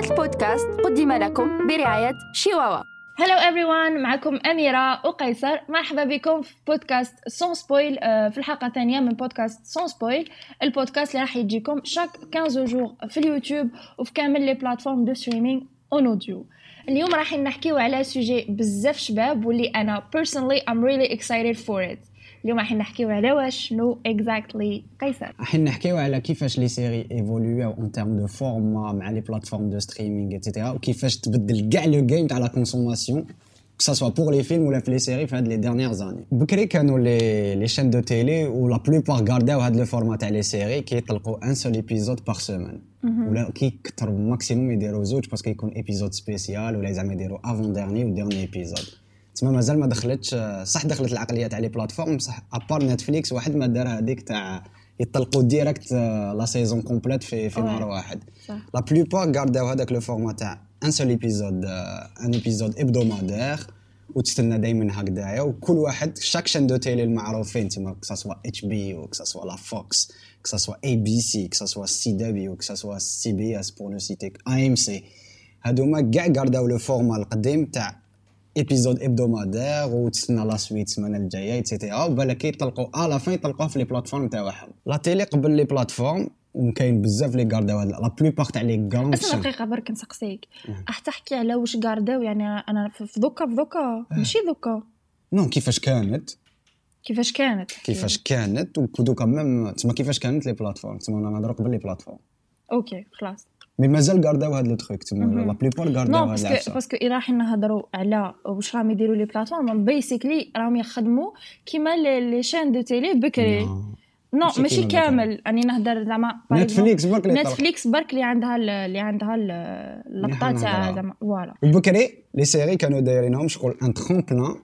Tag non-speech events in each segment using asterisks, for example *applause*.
هذا البودكاست قدم لكم برعاية شيواوا hello everyone معكم أميرة وقيصر. مرحبا بكم في بودكاست Sans Spoil في الحلقة الثانية من بودكاست Sans Spoil البودكاست اللي راح يجيكم chaque 15 jours في اليوتيوب وفي كامل les plateformes de streaming en audio اليوم راح نحكيو على sujet بزاف شباب واللي أنا personally I'm really excited for it. اليوم راح نحكيو على شنو exactly قيصر. راح نحكيو على كيفاش les séries évoluent en termes de format مع les plateformes de streaming et cetera وكيفاش تبدل كاع le game تاع la consommation que ça soit pour les films ou les séries في هاد les dernières années. بكري كانوا les les chaînes de télé و la plupart غارداو هاد le format تاع les séries كيطلقوا un seul épisode par semaine ولا كي كثر maximum يديروا زوج parce que يكون épisode spécial ولا زعما يديروا avant-dernier و dernier épisode تما مازال ما دخلتش صح دخلت العقليه تاع les plateformes صح à part نتفليكس واحد ما دار هذيك تاع يطلقوا direct la saison complète في في نهار واحد. la plupart غارداو هذاك le format تاع un seul épisode un épisode hebdomadaire وتستنى دائما هكذايا. وكل واحد chaque chaîne de télé المعروفين تما que ça soit HBO que ça soit la Fox que ça soit ABC que ça soit CW que ça soit CBS pour ne citer AMC هادوما كاع غارداو le format القديم تاع épisode hebdomadaire وتسنى la suite السمانه الجايه et cetera وبالك يطلقوا la fin يطلقوها في les plateformes تاعهم la télé قبل les plateformes وكاين بزاف لي غارداو هاد la plupart تاع les grandes اسمع دقيقه برك نسقسيك راح تحكي على واش غارداو يعني أنا في دوكا في دوكا ماشي دوكا non كيفاش كانت؟ كيفاش كانت؟ كيفاش كانت؟ ودوكا même تسمى كيفاش كانت les plateformes تسمى أنا نهضر قبل les plateformes okay خلاص. mais مازال غارداو هاد le truc تما la plupart غارداو هاد parce que parce que اذا راح نهضروا على واش راهم يديروا les plateformes basically راهم يخدموا كيما les chaînes de télé بكري non ماشي كامل راني نهضر زعما نتفليكس برك اللي نتفليكس برك اللي عندها اللي عندها اللقطه تاع زعما voilà وبكري les séries كانوا دايرينهم شغل un tremplin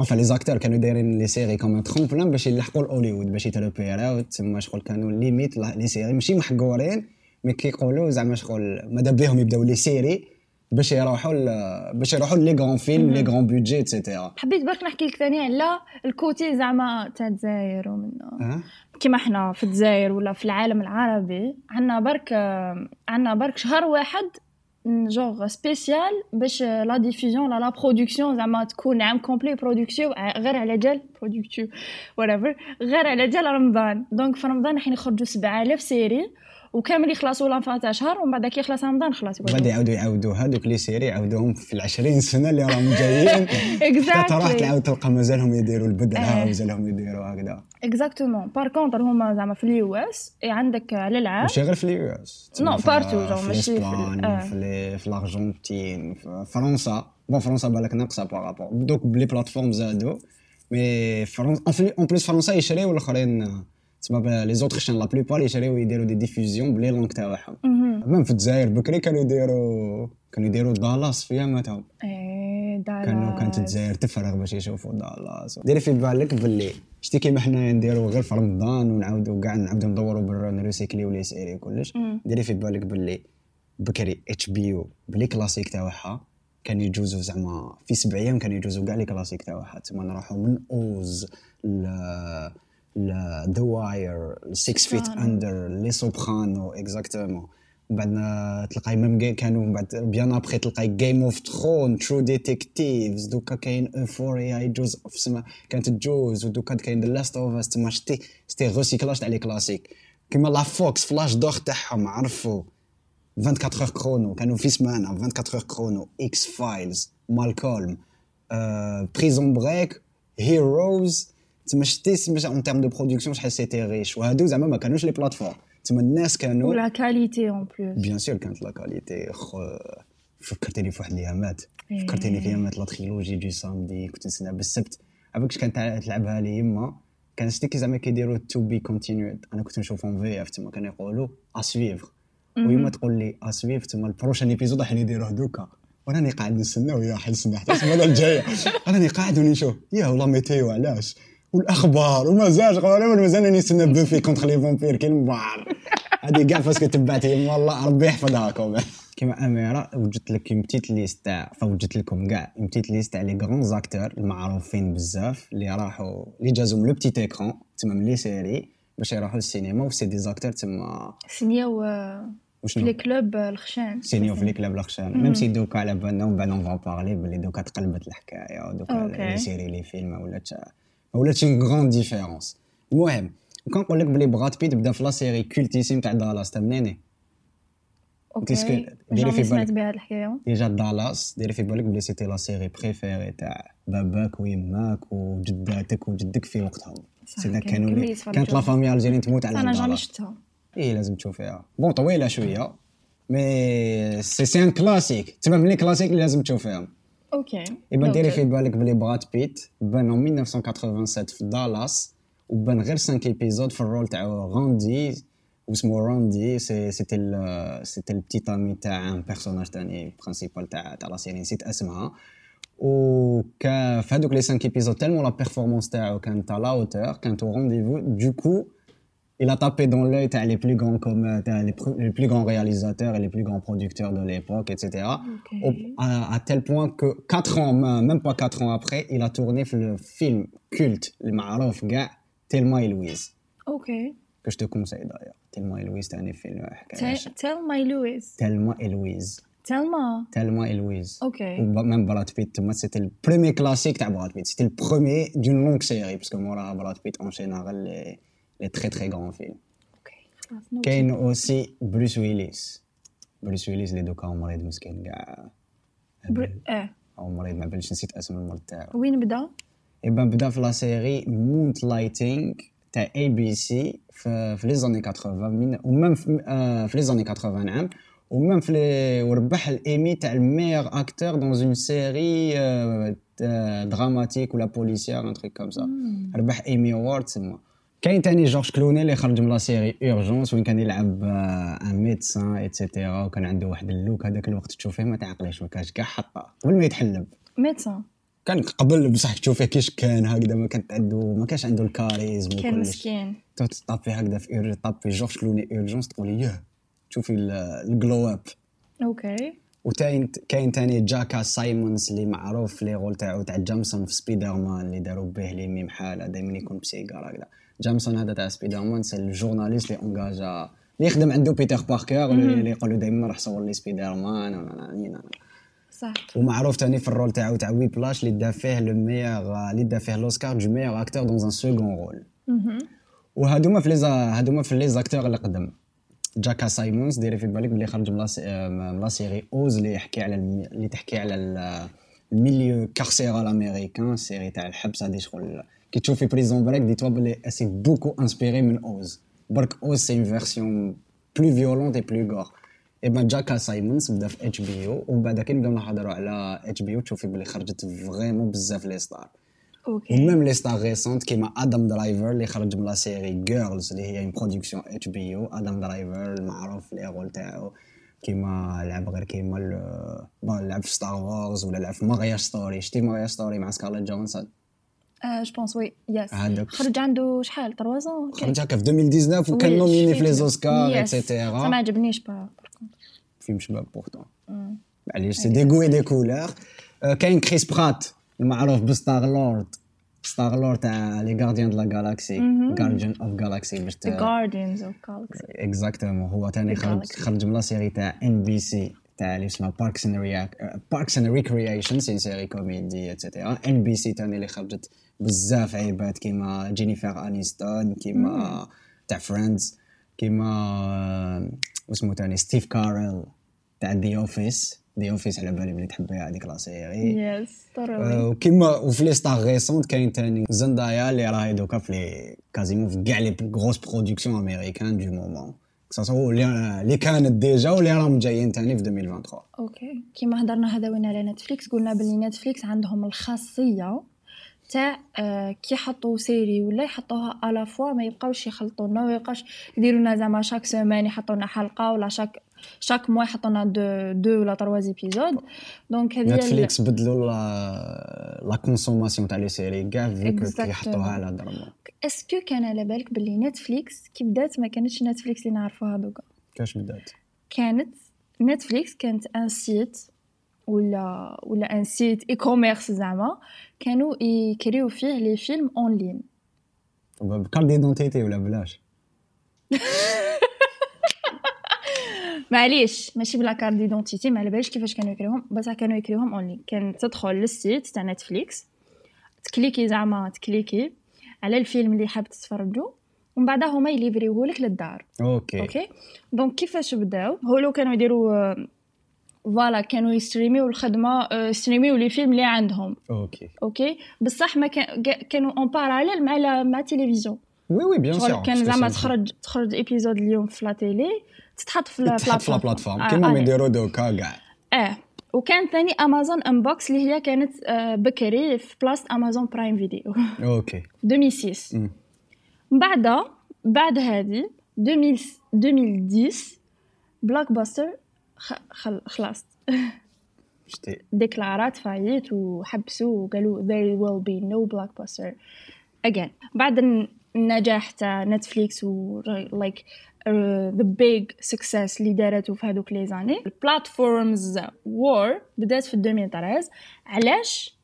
enfin les acteurs كانوا دايرين les séries comme un tremplin باش يلحقوا لهوليوود باش يتروبيراو تما شغل كانوا limite les séries ماشي محقورين mais كيقولوا زعما شغل ماذا بيهم يبداو les séries باش يروحوا باش يروحوا les grands films les grands budgets et cetera حبيت برك نحكي لك ثاني على ال côté زعما تاع الجزائر ومن كيما إحنا في الجزائر ولا في العالم العربي عندنا برك عندنا برك شهر واحد جوغ سبيسيال باش لا ديفوزيون لا لا برودكسيون زعما تكون عام كومبلي برودكسيون غير على جال برودكسيون وريفر غير على جال رمضان. دونك في رمضان راح يخرجوا 7000 سيري. وكامل يخلصوا لانفا تاع شهر ومن بعد كي يخلص رمضان خلاص بعد يعاودوا يعاودوا هذوك لي سيري يعاودوهم في العشرين سنة اللي راهم جايين. اكزاكتلي تروح تعاود تلقى مازالهم يديروا البدله مازالهم يديروا هكذا. exactement par contre هما زعما في ال US عندك على العام. ماشي غير في ال US. non partout ماشي في في في الأرجنتين في فرنسا. bon فرنسا بالك ناقصة par rapport دوك ب les plateformes زادوا. mais فرنسا en plus فرنسا يشريو الآخرين تسمى les autres chaînes la plupart يشريو يديروا des diffusions ب les langues تاعهم même في الجزائر بكري كانوا يديروا كانوا يديروا دالاس في ياماتهم إيه دالاس كانوا كانت الجزائر تفرغ باش يشوفوا دالاس ديري في بالك باللي شتي كيما حنايا نديروا غير في رمضان ونعاودوا كاع نعاودوا ندوروا نريسيكليو les séries كلش ديري في بالك باللي بكري HBO ب les classiques تاعها كان يجوزوا زعما في سبع أيام كانوا يجوزوا كاع les classiques تاعها تما نروحوا من Oz The Wire 6 Feet Under Les Soprano exactement من بعد تلقاي même كانوا من بعد bien après تلقاي Game of Thrones True Detective دوكا كاين Euphoria يجوز في سما كانت تجوز ودوكا كاين The Last of Us تما شتي شتي recyclage تاع les classiques كيما la Fox ف l'âge d'or تاعهم عرفوا 24 heures chrono كانوا في سمانه 24 heures chrono X-Files Malcolm Prison Break Heroes تما شتي en termes de production شحال c'était riche وهادو زعما ما كانوش les plateformes تما الناس كانوا ولا qualité en plus bien sûr كانت la qualité فكرتيني في واحد الايامات فكرتيني في ايامات La trilogie du samedi كنت نسنى بالسبت. عافاك كانت تلعبها لي يما كان شتي زعما كيديروا تو بي كونتينيود أنا كنت نشوفهم في اف تما كانوا يقولوا اسويفر ويما تقول لي اسويف تما البروشان ايبيزود راح نديروه دوكا. وراني قاعد نستنى ويا حل نستنى حتى السمانه الجاية؟ *laughs* راني قاعد ونشوف. يا والله ميتيو علاش؟ والأخبار ومازال غالبا مازال نستنى بوفي كونتر لي فامبير كي المبار هذه كاع باسكو تبعتي والله ربي يحفظهاكم كيما أميرة وجدت لك اون بتيت ليست تاع فوجدت لكم كاع اون بتيت ليست تاع لي غران زاكتور المعروفين بزاف اللي راحوا اللي جازهم لو بتيت ايكرون تما من لي سيري باش يروحوا للسينما وسي دي زاكتور تما. سينياو وشنو؟ لي كلوب الخشان. سينيو في لي كلاب الخشان. ميم سي دوكا على بالنا ومن بعد اون فا بارلي بلي دوكا تقلبت الحكاية ودوكا. لي سيري لي فيلم ما ولاتش اون غراند ديفيرونس المهم وكنقول لك بلي براد بيت بدا في لا سيري كولتيسيم تاع دالاس تيسكو أوكي. ديري في بالك. بها هاد الحكاية؟ ديجا دالاس ديري في بالك بلي سيتي لا سيري بريفيري تاع باباك ويماك وجداتك وجدك في وقتهم Sinon كان- كانوا. كانت la famille algérienne تموت على أنا jamais شفتها. إيه لازم تشوفيها. bon طويلة شوية. mais c'est c'est un classique تما من les classiques اللي لازم تشوفيهم. ok يبان ديري Noted. في بالك بلي براد بيت بان en 1987 في دالاس وبان غير 5 épisodes في ال rôle تاع راندي واسمه راندي c'est c'était ال c'était ال petit ami تاع un personnage تاني principal تاع تاع la série نسيت اسمها و كا في هذوك لي 5 ايبيزود تالمون لا بيرفورمانس تاعو كانت à la hauteur كانت au rendez-vous. Du coup il a tapé dans l'œil les plus grands comme euh, les, les, plus grands réalisateurs et les plus grands producteurs de l'époque etc okay. Au, à, à, tel point que quatre ans euh, même pas quatre ans après il a tourné le film culte le Marouf Ga Thelma et Louise. Ok. Que je te conseille d'ailleurs. Thelma et Louise c'est un film euh, Thelma et Louise. Thelma et Louise. Thelma? Thelma et Louise. Ok. Ou même Brad Pitt. C'était le premier classique de Brad Pitt. C'était le premier d'une longue série parce que moi Brad Pitt enchaîne les les très très grands films ok خلاص noté. كاين aussi بروس ويليس بروس ويليس اللي دوكا هو مريض مسكين كاع بر... آه هو مريض ما بالش نسيت اسم المرض تاعو وين بدا ايبان بدا في la série Moonlighting تاع ABC في في les années 80 من و même في, آه في les années 80 نعم و même في les وربح الايمي تاع ال meilleur acteur dans une série dramatique ولا policière un truc comme ça ربح Emmy Award تسمى كاين تاني جورج كلوني اللي خرج من la série Urgences وين كان يلعب un médecin et cetera وكان عنده واحد ال look هذاك الوقت تشوفيه ما تعقليش ما كانش كاع حطه. قبل ما يتحلب. médecin كان قبل بصح تشوفيه كيش كان هكذا ما كانت عنده ما كانش عنده ال charisme كان مسكين. تطابي هكذا في إير- طابي جورج كلوني Urgences تقولي ياه تشوفي ال glow up ok. وكاين كاين تاني J.K. Simmons اللي معروف في لي رول تاعو تاع Jameson في سبيدر مان اللي داروا به les mèmes حالة دائما يكون ب cigare هكذا. Jameson هذا تاع Spider-Man c'est ال journaliste اللي engagea اللي يخدم عنده بيتر باركر اللي يقول له دائما راح صور لي سبيدر مان صح ومعروف تاني في ال rôle تاعو تاع Whiplash اللي دا فيه le meilleur اللي دا فيه l'Oscar de meilleur acteur dans un second rôle. وهادوما في les هادوما في les acteurs اللي قدم J.K. Simmons ديري في بالك بلي خرج من la série Oz اللي يحكي على. اللي تحكي على ال- ال milieu carcéral américain ال série تاع الحبس هادي شغل كي تشوفي Prison Break dis-toi بلي c'est beaucoup inspiré من Oz برك Oz c'est une version plus violente et plus gore et ben J.K. Simmons بدا في HBO ومن بعد كي نبداو نهضروا على HBO تشوفي بلي خرجت vraiment بزاف les stars ok و même les stars récentes كيما آدم درايفر اللي خرج من la série Girls اللي هي une production HBO آدم درايفر المعروف في لي رول تاعو كيما لعب غير كيما ال- bon لعب في Star Wars ولا لعب في Marriage Story شتي Marriage Story مع Scarlett Johansson je pense oui yes. خرج عنده شحال 3 زون خرج هكا في 2019 وكان nominé في les Oscars ما et cetera عجبنيش با فيلم شباب pourtant معليش c'est des goûts des couleurs كاين كريس برات المعروف ب Star-Lord Star-Lord تاع les Gardiens de la Galaxie Guardians of Galaxy باش The Guardians of Galaxy. exactement هو ثاني خرج. خرج من la série تاع NBC تاع اللي اسمها Parks and Rec Parks and Recreation c'est série comédie et cetera NBC ثاني اللي خرجت بزاف عيبات كيما جينيفر انيستون كيما تاع Friends كيما واسمو ثاني ستيف كارل تاع The Office The Office على بالي بلي تحبيها هذيك la série yes وكيما وفي les stars récentes كاين تاني زندايا اللي راهي دوكا في les quasiment في كاع les grosses productions américaines du moment que ce soit اللي اللي كانت déjà واللي راهم جايين تاني في 2023 ok. كيما هضرنا هذا وين على نتفليكس قلنا بلي نتفليكس عندهم الخاصية تاع آه، كي يحطوا série ولا يحطوها à la fois ما يبقاوش يخلطوا لنا ويبقاش يديروا لنا زعما chaque semaine يحطوا لنا حلقة ولا chaque chaque mois يحطوا لنا دو دو ولا trois épisodes donc هذه نتفليكس بدلوا la consommation تاع les séries كاع فيكو Exactement. يحطوها على درما est-ce que كان على بالك بلي نتفليكس كي بدات ما كانتش نتفليكس اللي نعرفوها دوكا كاش بدات كانت نتفليكس كانت un site ولا ولا un site e-commerce زعما كانوا يكريو فيه les films en ligne ب carte d'identité ولا بلاش معليش ماشي بلا carte d'identité ما على باليش كيفاش كانوا يكريوهم بصح كانوا يكريوهم en ligne كان تدخل لل site تاع نتفليكس تكليكي زعما تكليكي على الفيلم اللي حاب تتفرجوا ومن بعدها هما يليفريوه لك للدار ok ok donc كيفاش بداو Hulu كانوا يديروا voilà كانوا يستريميو الخدمه يستريميو les films اللي عندهم ok ok بصح ما كان كانوا en parallèle مع مع التلفزيون oui oui bien sûr كان زعما تخرج تخرج épisode اليوم في la télé تتحط في تحط في la plateforme آه، كيما ما يديروا دوكا كاع آه وكان ثاني Amazon Unbox اللي هي كانت آه، بكري في بلاصه Amazon Prime Video ok. 2006 مم. من بعد بعد هذه 2000 2010 Blockbuster خلاص. *laughs* شتي. ديكلارات faillite وحبسوا وقالوا there will be no blockbuster again. بعد الن- النجاح تاع نتفليكس و like the big success اللي دارته في هذوك les années. ال platforms war بدات في 2013 علاش؟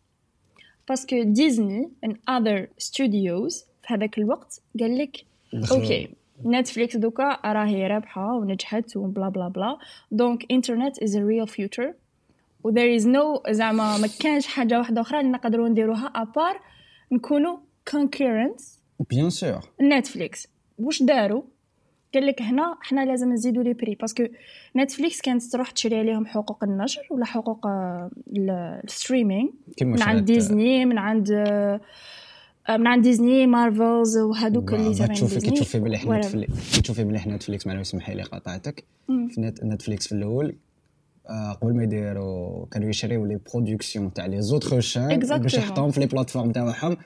parce que ديزني and other studios في هذاك الوقت قال لك ok نتفليكس دوكا راهي رابحة ونجحت وبلا بلا بلا. donc انترنت is a real future. و there is no زعما ما كانش حاجة واحدة أخرى اللي نقدروا نديروها à part نكونوا concurrent bien sûr نتفليكس واش داروا؟ قال لك هنا حنا لازم نزيدوا les prix parce que نتفليكس كانت تروح تشري عليهم حقوق النشر ولا حقوق ال- ال streaming من عند ديزني من عند آه، من عند ديزني مارفلز وهذوك اللي تابعين تشوفي كي تشوفي مليح. نتفليكس كي تشوفي مليح نتفليكس معليش اسمحي لي قاطعتك مم. في نت- نتفليكس في الأول آه، قبل ما يديروا كانوا يشريو les productions تاع les autres chaînes باش. يحطوهم في les plateformes تاعهم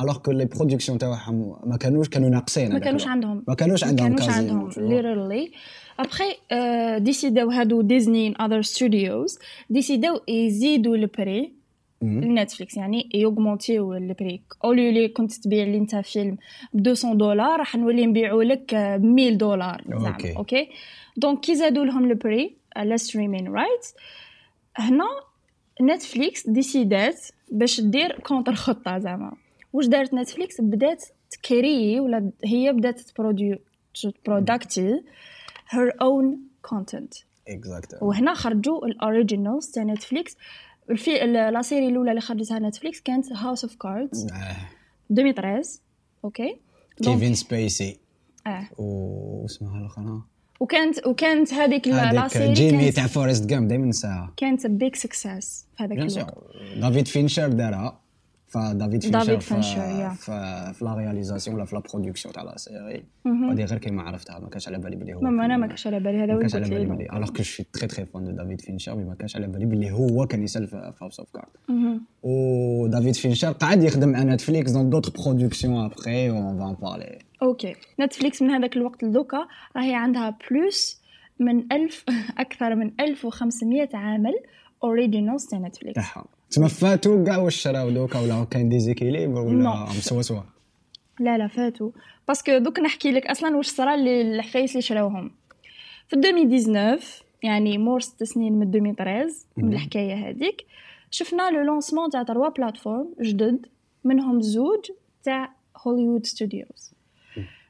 alors que les productions تاعهم ما كانوش كانوا ناقصين ما كانوش. عندهم ما كانوش عندهم ما كانوش عندهم literally. ابخي ديسيداو هادو ديزني other studios décidaw يزيدوا ال prix مم. لنتفليكس يعني yaugmentiw ال prix au lieu لي كنت تبيع لي انت فيلم ب 200 دولار راح نولي نبيعو لك ب 1000 دولار زعما. OK donc كي زادوا لهم ال prix على streaming rights هنا نتفليكس décidat باش دير contre خطه زعما واش دارت نتفليكس بدات تكري ولا هي بدات tproduit produit her own content. exact وهنا خرجوا ال originals تاع نتفليكس الفي la série الأولى اللي خرجتها نتفليكس كانت House of Cards 2013 OK. كيفين سبيسي. آه. واسمها الاخرى وكانت وكانت هذيك la série جيمي تاع Forrest Gump دائما نساها كانت big success في هذاك الوقت. دافيد فينشر دارها. فدافيد فينشر دافيد في. في في la réalisation ولا في la production تاع la série هذه غير كيما عرفتها ما كانش على بالي بلي هو même أنا ما كانش على بالي هذا ما كانش على بالي لي بلي alors que je suis très très fan de دافيد فينشر ما كانش على بالي بلي هو كان يسال في هاوس اوف كارد ودافيد فينشر قعد يخدم مع نتفليكس dans d'autres productions après on va en parler OK نتفليكس من هذاك الوقت لدوكا راهي عندها plus من ألف *laughs* أكثر من 1500 عامل originals تاع نتفليكس تاعها تما فاتوا كاع واش شراو دوكا ولا كاين déséquilibre ولا non. مسوسوا لا لا فاتوا parce que دوك نحكي لك أصلا واش صرا اللي الحفايس اللي شراوهم. في 2019 يعني مور ست سنين من 2013 من الحكاية هذيك شفنا le lancement تاع trois plateformes جدد منهم زوج تاع Hollywood studios.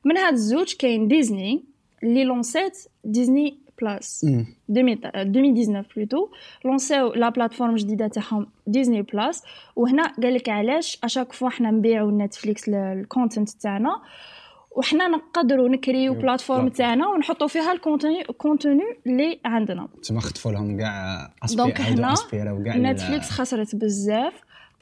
من هاد الزوج كاين ديزني اللي lançat Disney Plus 2019 plutôt lançaw la plateforme جديده تاعهم Disney Plus وهنا قال لك علاش à chaque fois حنا نبيعوا نتفليكس ال content تاعنا وحنا نقدروا ncréyiw plateforme تاعنا ونحطوا فيها ال contenu contenu اللي عندنا تما خطفوا لهم كاع donc هنا نتفليكس خسرت بزاف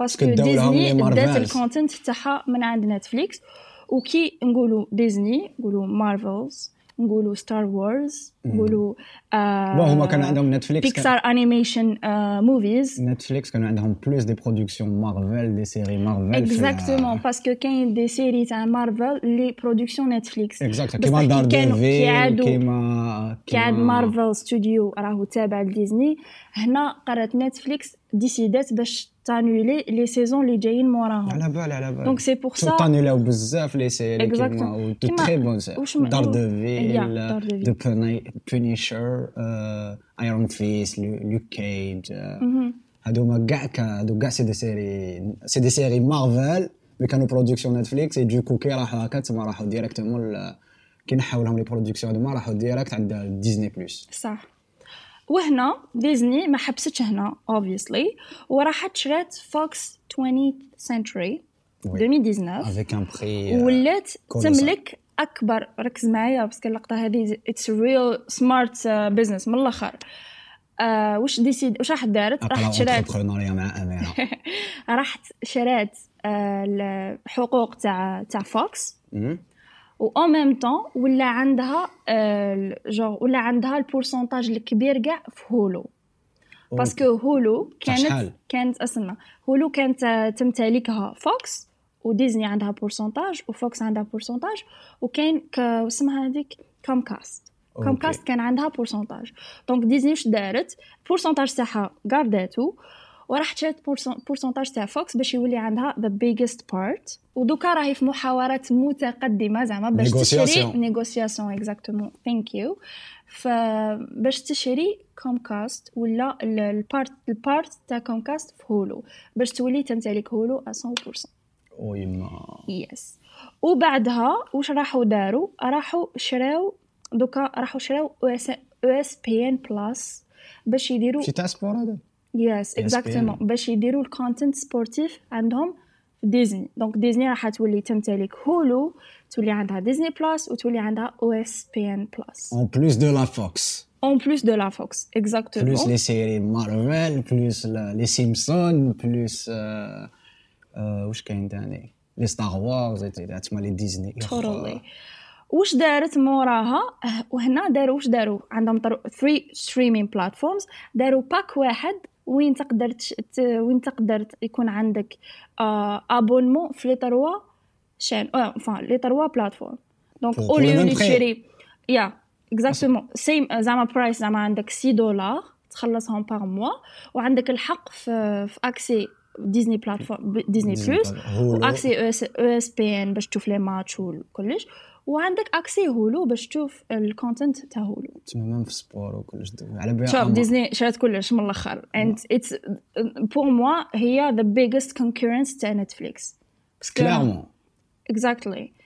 parce que ديزني بدات. ال content تاعها من عند نتفليكس وكي نقولوا ديزني نقولوا مارفلز نقولوا Star Wars نقولوا آه bon هما كانوا عندهم نتفليكس كان- Pixar animation movies نتفليكس كانوا عندهم plus des productions Marvel des séries Marvel exactement parce que كاين des séries تاع مارفل اللي production Netflix exact بصح كيما كي دار كانوا- كي Devil عادوا- كيما كي عاد مارفل ستوديو راهو تابع لديزني هنا قررت نتفليكس décidat باش tannuler les saisons اللي جايين موراهم على بال على بال donc c'est pour ça tannulaw بزاف les séries Exactement. كيما où deux كيما- très bonne série واش م- دار Yeah, Devil Daredevil. The Punisher Iron Fist Luke Cage هادوما كاع كا- هادو كاع c'est des séries c'est des séries Marvel mais كانوا production Netflix et du coup كي راحوا هكا تما راحوا directement كي نحاو لهم les productions هذوما راحوا direct عند Disney Plus صح وهنا ديزني ما حبستش هنا obviously وراحت شرات Fox 20 century Oui. 2019 افيك ان بري ولات colossal. تملك أكبر ركز معايا parce que اللقطة هذه it's real smart business من الآخر. آه واش décide واش راحت دارت؟ راحت شرات *laughs* راحت شرات آه الحقوق تاع تاع فوكس. و au même temps ولا عندها آه جو ولا عندها ال pourcentage الكبير كاع في هولو. parce que هولو؟ كانت كانت أسمع هولو كانت آه، تمتلكها فوكس وديزني عندها pourcentage وفوكس عندها pourcentage وكان ك اسمها هذيك؟ كومكاست OK. كومكاست كان عندها pourcentage donc ديزني واش دارت؟ ال pourcentage تاعها gardatou وراح شرات pourcentage تاع فوكس باش يولي عندها the biggest part ودوكا راهي في محاورات متقدمة زعما باش تشري. négociation exactement thank you فباش تشري كومكاست ولا ال- ال part ال part تاع كومكاست في هولو باش تولي تمتلك هولو 100% أو يما yes وبعدها واش راحوا داروا؟ راحوا شراو دوكا راحوا شراو ou ES ou ESPN Plus باش يديروا شي تاع sport هذا؟ yes exactement باش يديروا ال content sportif عندهم في ديزني donc ديزني راح تولي تمتلك هولو تولي عندها Disney Plus وتولي عندها أو اس بي ان بلس اون بلوس دو لا فوكس اون بلوس دو لا فوكس بلوس اكزاكتومون لي سيري مارفل بلوس لي سيمسون بلوس آه، آه، واش كاين تاني؟ les Star Wars تما les Disney totally. واش دارت موراها؟ أه، وهنا داروا واش داروا؟ عندهم 3 streaming platforms داروا pack واحد. وين تقدر. وين تقدر يكون عندك آه abonnement في les trois chaînes آه enfin les trois plateformes donc le prix. تشري يا exactement same زعما price زعما عندك 6 دولار تخلصهم par mois وعندك الحق في في accès Disney plateforme Disney Plus و accès ESPN باش تشوف les matchs وكلش وعندك accès Hulu باش تشوف ال content تاع Hulu تما même في sport وكلش على بالي شوف ديزني شرات كلش من الآخر and it's pour moi هي the biggest concurrence تاع Netflix clairement exactly.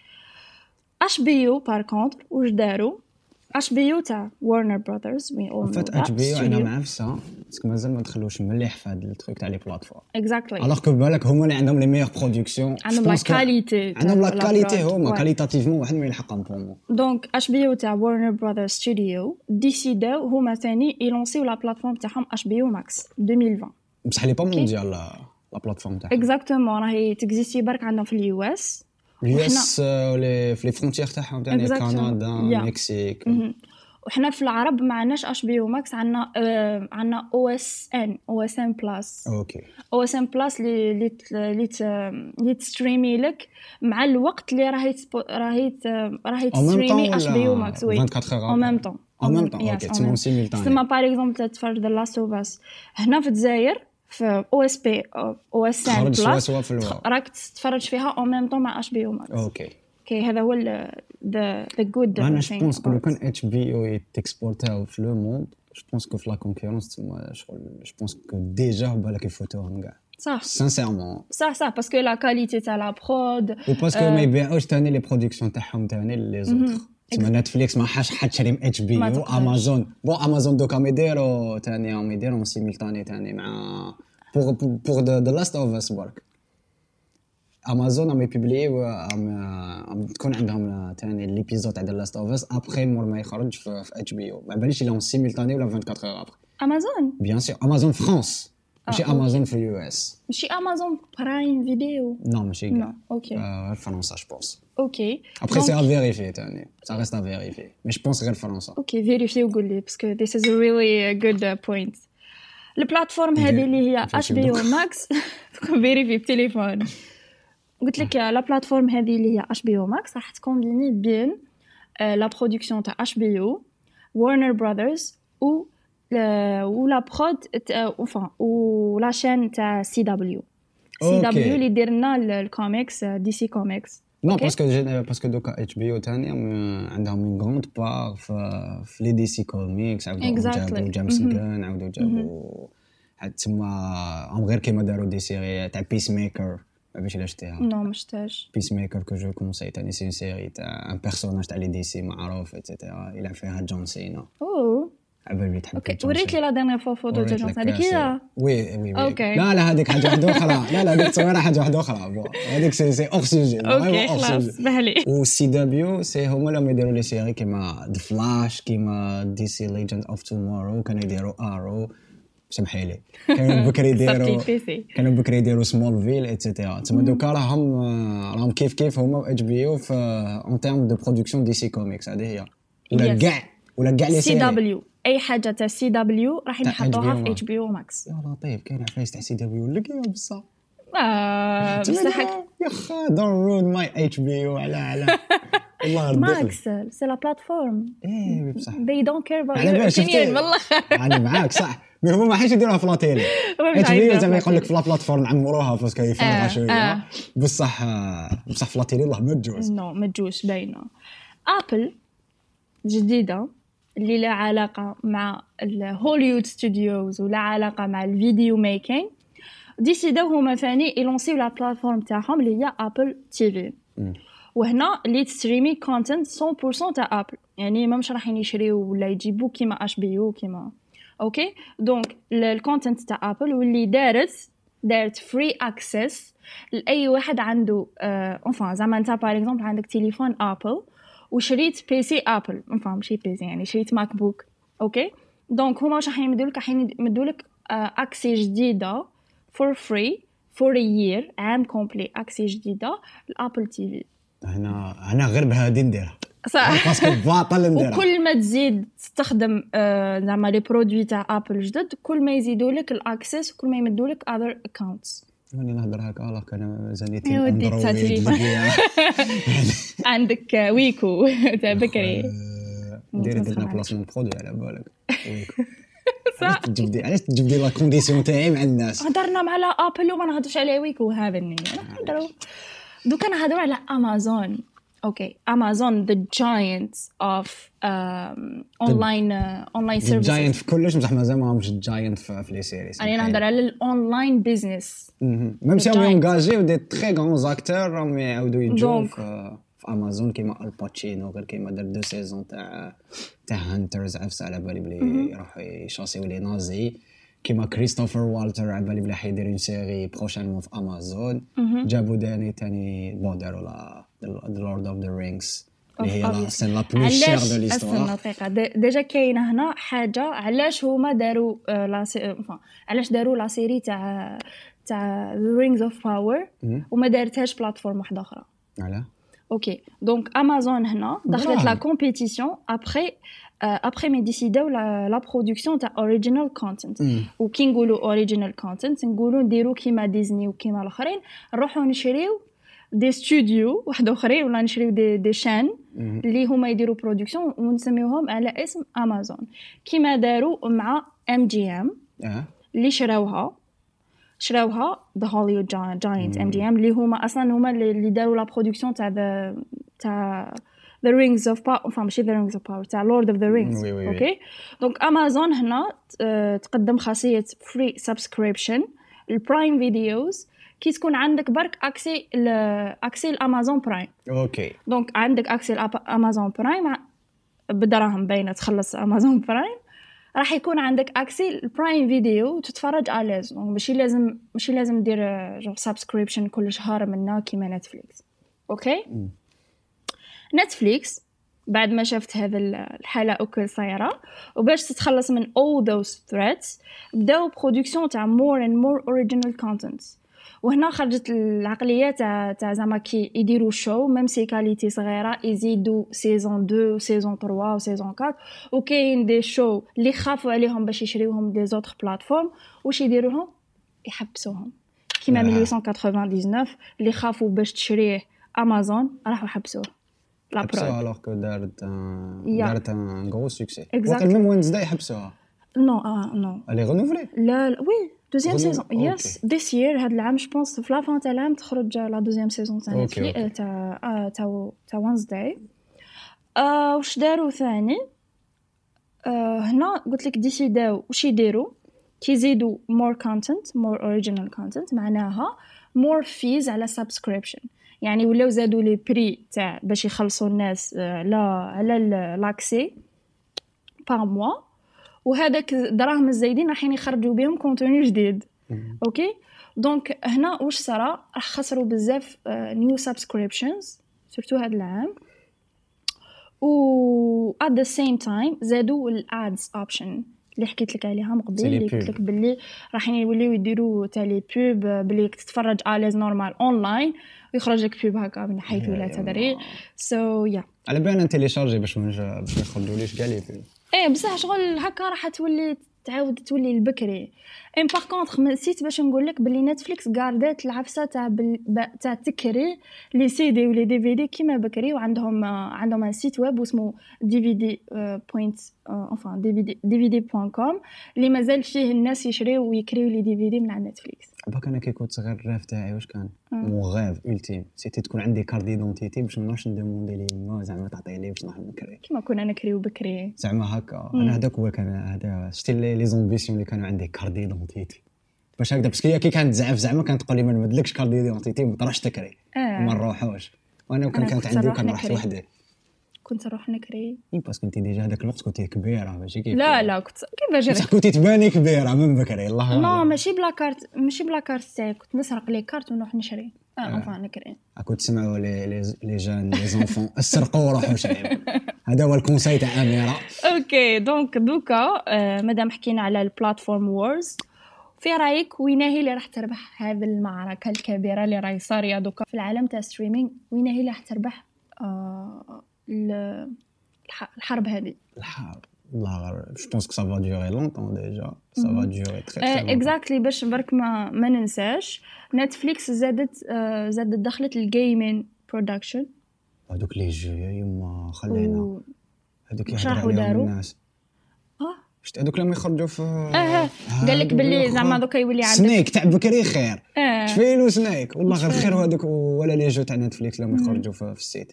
HBO par contre واش داروا HBO تاع Warner Brothers oui اول فات HBO أنا معفسه parce que مازال ما دخلوش مليح في هذا ال truc تاع les plateformes exactly. alors que بالك هما اللي عندهم les meilleures productions عندهم la qualité عندهم la qualité هما qualitativement واحد ما يلحقهم pour donc HBO تاع Warner Brothers studio ديسيداو هما ثاني يلونسيو la plateforme تاعهم HBO Max 2020 بصح l'est pas mondiale la plateforme تاعهم exactement راهي تكزيستي برك عندهم في ال US ال US les في les frontières تاعهم تاني Exactement. كندا Yeah. مكسيك. وحنا في العرب ما عندناش HBO Max عندنا آه عندنا أو اس ان أو اس ان بلس أوكي. أو اس ان بلس اللي اللي اللي تستريمي لك مع الوقت اللي راهي راهي راهي تستريمي HBO ولا Max oui 24 heures en après? même temps. En même temps, ok, تسمى simultané. تسمى par exemple تتفرج The Last of Us هنا في الجزائر في أو اس بي أو اس ان بلس راك تتفرج فيها au même temps مع HBO Max OK. OK هذا هو the the good أنا je pense que كان HBO يتكسبورتاو في le monde. je pense que في la concurrence تما شغل je pense que déjà بالك يفوتوهم كاع صح sincèrement صح صح parce que la qualité تاع la prod و parce que ما يبيعوش تاني les productions تاعهم تاني les autres تسمى Netflix ما حاش حد شري HBO تقدرش. Amazon. bon Amazon دوكا ما يديروا تاني هم يديروا simultané تاني مع pour pour The Last of Us برك. أمازون عم يبيبليو عم عم تكون عندهم تاني les épisodes تاع The Last of Us après مور ما يخرج في HBO ما باليش لهم simultané ولا 24 heures après Amazon؟ bien sûr Amazon France ماشي آه، امازون في ال US ماشي Amazon Prime Video non ماشي non كاع OK آه، فرنسا je pense OK Après, c'est à vérifier, تاني. Ça reste à vérifier. Mais je pense غير فرنسا. OK vérifie وقول لي parce que this is a really good point. ال plateforme هذه اللي هي فهمتي HBO دوك. Max vérifie بتليفون قلت لك la plateforme هذه اللي هي HBO Max راح تكومبيني بين la production تاع HBO Warner Brothers و و la prod enfin ولا شين تاع سي دبليو سي أوكي. دبليو اللي دير لنا ال comics DC Comics Non, Ok. parce que, j'ai- parce que دوكا HBO تاني عم- عندهم une grande part في في les DC Comics عاودوا Exactly. جابوا James Mhm. Gunn عاودوا جابوا عاد تما هم غير كيما داروا des séries تاع Peacemaker ما باش الا شتيها non ما شفتهاش Peacemaker que je conseille تاني c'est série تاع un personnage تاع les DC معروف et cetera يلعب فيها John Cena اوه على بالي تحب OK وريت لي. la dernière fois photo تاع وريت جون لك هذيك هي oui oui OK. لا لا هذيك حاجة واحدة أخرى لا لا هذيك تصويره حاجة واحدة أخرى هذيك سي سي سوجي أوكي خلاص بهلي والسي دبليو سي هما اللي يديروا les séries كيما The Flash كيما DC Legends of Tomorrow كانوا يديروا Arrow سمحي لي كانوا بكري يديروا كانوا بكري يديروا Smallville et cetera تما دوكا راهم راهم كيف كيف هما HBO في en termes de production DC Comics هذه هي ولا. كاع ولا كاع les CW أي حاجة تاع CW راح نحطوها في HBO Max يا لطيف كاين عفايس تاع CW لقيها بصح. آه، بصح يا خا don't ruin my HBO على على والله Max c'est la plateforme إيه بصح. They don't care about على بالي أنا معاك صح. mais هما ما حيش يديروها في la télé HBO زعما يقول لك في la plateforme نعمروها parce que يفرغها شوية. بصح بصح في la télé الله ما تجوز. non ما تجوش باينة. Apple جديدة. اللي لا علاقة مع ال Hollywood studios ولا علاقة مع ال video making ديسيداو هما ثاني يلونسيو la plateforme تاعهم اللي هي Apple TV. وهنا اللي تستريمي content 100% تاع Apple يعني ما مش رايحين يشريو ولا يجيبو كيما HBO كيما. OK donc ال content تاع Apple واللي دارت دارت free access لأي واحد عنده enfin زعما انت par exemple عندك تليفون Apple وشريت PC Apple enfin ماشي PC يعني شريت MacBook OK؟ donc هما واش راح يمدولك؟ راح يمدولك accès جديدة for free for year عام complet accès جديدة ل Apple TV هنا هنا غير بهادي نديرها. صح. باسكو باطل نديرها. وكل ما تزيد تستخدم آه، زعما لي برودوي تاع ابل جدد كل ما يزيدوا لك الاكسس وكل ما يمدوا لك اذر اكونتس راني نهضر هكا الله كان زانيتي يا ودي. لقيها. *laughs* عندك ويكو. تاع بكري آه، ديري عليك. بلاسمون برودوي على بالك. ويكو. *laughs* علاش تجبدي علاش تجبدي لا كونديسيون تاعي مع الناس. هضرنا مع ابل وما نهضرش على ويكو. هذا النية. نهضروا دوكا نهضروا على امازون okay امازون the giant of online online giant services في كلش بصح مازال ما همش giant في les séries أنا نهضر على ال online business même si هم giant. ي engage يو des très grands acteurs راهم يعاودوا يجوا. في امازون كيما الباتشينو غير كيما دار deux saisons تاع تاع Hunters عفسة على بالي بلي يروحوا ي chasse يو les nazis. كيما كريستوف والتز على بالي بلي حيدير une série prochainement في امازون جابوا داني تاني bon داروا The Lord of the Rings اللي هي c'est la plus chère de l'histoire déjà كاينة هنا حاجة. علاش هما داروا آه، la sé... enfin، علاش داروا la série تاع تاع The Rings of Power وما دارتهاش plateforme واحدة أخرى. علاه okay. donc امازون هنا دخلت la. compétition après après mais décid او la production تاع original content وكي نقولوا original content نقولوا نديروا كيما ديزني وكيما الأخرين. نروحوا نشريو des studios واحد آخرين ولا نشريو des des chaînes اللي هما يديروا production ونسميوهم على اسم امازون كيما داروا مع MGM اللي شراوها. شراوها the Hollywood giant MGM اللي هما أصلا هما اللي داروا la production تاع the تاع The Rings of Power enfin ماشي The Rings of Power تاع Lord of the Rings. okay donc امازون هنا آه، تقدم خاصية free subscription ال Prime Videos كي تكون عندك برك accès ل- accès الأمازون برايم. okay. donc عندك accès الامازون برايم بدراهم باينة تخلص أمازون برايم. راح يكون عندك accès ال Prime Video وتتفرج à l'aise donc ماشي لازم ماشي لازم دير du subscription كل شهر منا كيما نتفليكس okay؟ نتفليكس بعد ما شفت هذا ال- الحالة أكل صايرة وباش تتخلص من all those threats بداو production تاع more and more original contents. وهنا خرجت العقلية تاع تاع زعما كي يديروا show même si qualité صغيرة يزيدوا saison 2 و saison 3 و saison 4 وكاين des shows اللي خافوا عليهم باش يشريوهم des autres plateformes واش يديروا لهم يحبسوهم. كيما آه. 1899 اللي خافوا باش تشريه امازون راحوا حبسوه. لا برود الوغ كو دارت. دارت ان غرو سوكسي. وقت ميم وينزداي حبسوها نو آه نو الي رونوفلي لا لا وي دوزيام Renouvelé. سيزون أوكي. يس ذيس يير هاد العام جو بونس في لافان تاع العام تخرج لا دوزيام سيزون تاع أوكي، نتفلي أوكي. تاع آه، تاع تاع وانزداي آه واش داروا ثاني آه هنا قلت لك décid او واش يديروا تيزيدوا more content more original content معناها more fees على subscription. يعني ولاو زادوا les prix تاع باش يخلصوا الناس على على l'accès par mois وهذاك الدراهم الزايدين راح يخرجوا بهم contenu جديد. okay؟ donc هنا واش صرا؟ راح خسروا بزاف new subscriptions surtout هذا العام. و at the same time زادوا ال ads option اللي حكيت لك عليها من قبل اللي قلت لك باللي راح يوليو يديروا تاع les pubs باللي تتفرج à l'aise normal online ويخرج لك pub هكا من حيث لا تدري. so yeah على بالنا ن télécharger باش باش ما يخرجوليش كاع les pubs إيه بصح شغل هكا راح تولي تعاود تولي البكري. ام par contre نسيت باش نقول لك بلي نتفليكس gard ات العفسه تاع بل... تاع تكري les CD و les DVD كيما بكري وعندهم عندهم un site web اسمه دي في دي بوينت انفان دي في دي بوين كوم اللي مازال فيه الناس يشريو ويكريو les DVD من على نتفليكس باك أنا كي كنت صغير le rêve تاعي واش كان mon rêve ultime c'était تكون عندي carte d'identité باش نروحش ن demander ل يما زعما تعطي لي باش نروح نكري كيما كنا نكريو بكري زعما هكا أنا هذاك هو كان هذا شتي les ambitions اللي كانوا عندي carte d'identité باش هكذا parce que هي كي كانت زعف زعما كانت تقول لي ما نمدلكش carte d'identité ما تروحش تكري. آه. ما نروحوش. وأنا كان كانت عندي وكان رحت وحدي. كنت نروح نكري. إي parce que انت déjà هذاك الوقت كنتي كبيرة ماشي كيف؟ لا لا كنت كيفاش بصح كنتي تباني كبيرة من بكري الله لا ماشي بلا كارت ماشي بلا كارت تاعي كنت نسرق les cartes ونروح نشري. آه enfin نكري. كنت تسمعوا les les gens les enfants اسرقوا وروحوا شريوا. هذا هو ال conseil تاع أميرة. *laughs* okay donc دوكا آه، مادام حكينا على ال platform wars في رأيك وين هي اللي راح تربح هذه المعركة الكبيرة اللي راهي صاريه دوكا في العالم تاع streaming وين هي اللي راح تربح آه ال- الح- الحرب هذه؟ الحرب. غالب je pense que ça va durer longtemps déjà ça va durer très très exactly باش برك ما ما ننساش. نتفليكس زادت آه زادت دخلت ال gaming production هذوك les jeux يما خلينا. هذوك يهضروا عليهم؟ الناس. شفت هذوك لما يخرجوا في آه قال لك باللي زعما دوكا يولي عندك. سنيك تاع بكري خير. آه. شفينو سنيك. والله غير. خير هذوك ولا لي جو تاع نتفليكس لما يخرجوا في في السيت.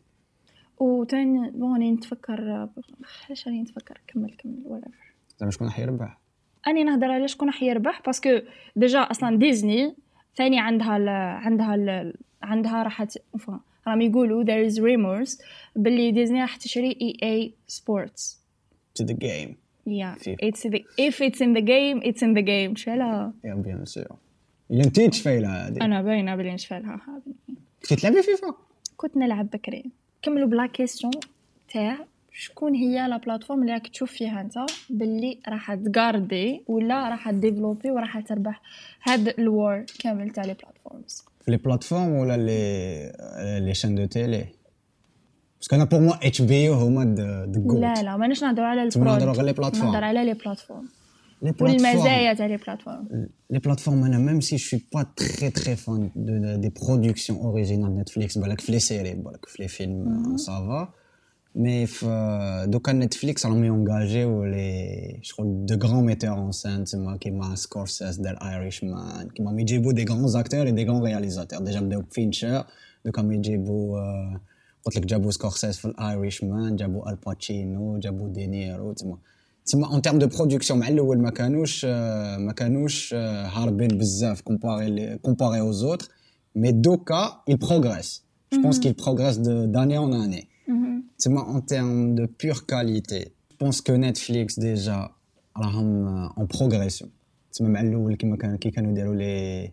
وتاني بوني نتفكر علاش راني نتفكر. كمل كمل ولا زعما شكون راح يربح؟ أني نهضر على شكون راح يربح باسكو ديجا أصلا ديزني ثاني عندها ال عندها ال عندها راح راهم يقولوا there is rumors باللي ديزني راح تشري EA Sports to the game. Yeah فيفا. it's the if it's in the game it's in the game. شالا يا bien sûr الا انت تشفيله هذه أنا باينه بلي نشفالها كنتي تلعبي فيفا؟ كنت نلعب بكري. كملوا ب la question تاع شكون هي la plateforme اللي راك تشوف فيها أنت باللي راح تغاردي ولا راح ديفلوبي وراح تربح. هاد ال war كامل تاع les plateformes في les plateformes ولا les les chaînes de télé parce que أنا pour moi HBO هما the GOAT لا لا ماناش نهضروا على تما ال prod نهضروا غير les plateformes. نهضر على les plateformes les plateformes والمزايا تاع les plateformes les plateformes. أنا même si je suis pas très très fan de, de- des productions originales Netflix بالك في les séries بالك في les films ça va. Mais في دوكا نتفليكس راهم يونجاجيو les شغل de grands metteurs en scène تما كيما سكورسيس دار Irishman كيما يجيبوا des grands acteurs et des grands réalisateurs déjà بداو بفينشر دوكا ما يجيبوا آه، قلت لك جابوا سكورسيس في ال Irishman جابوا الباتشينو جابوا دينيرو تما تسمى en termes de production مع الأول ما كانوش آه، ما كانوش آه، هاربين بزاف comparé comparé aux autres mais دوكا il progresse je pense qu'il progresse de- d'année en année. تسمى en termes de pure qualité je pense que Netflix déjà راهم en progression تسمى مع الأول كيما كان كي كانوا يديروا لي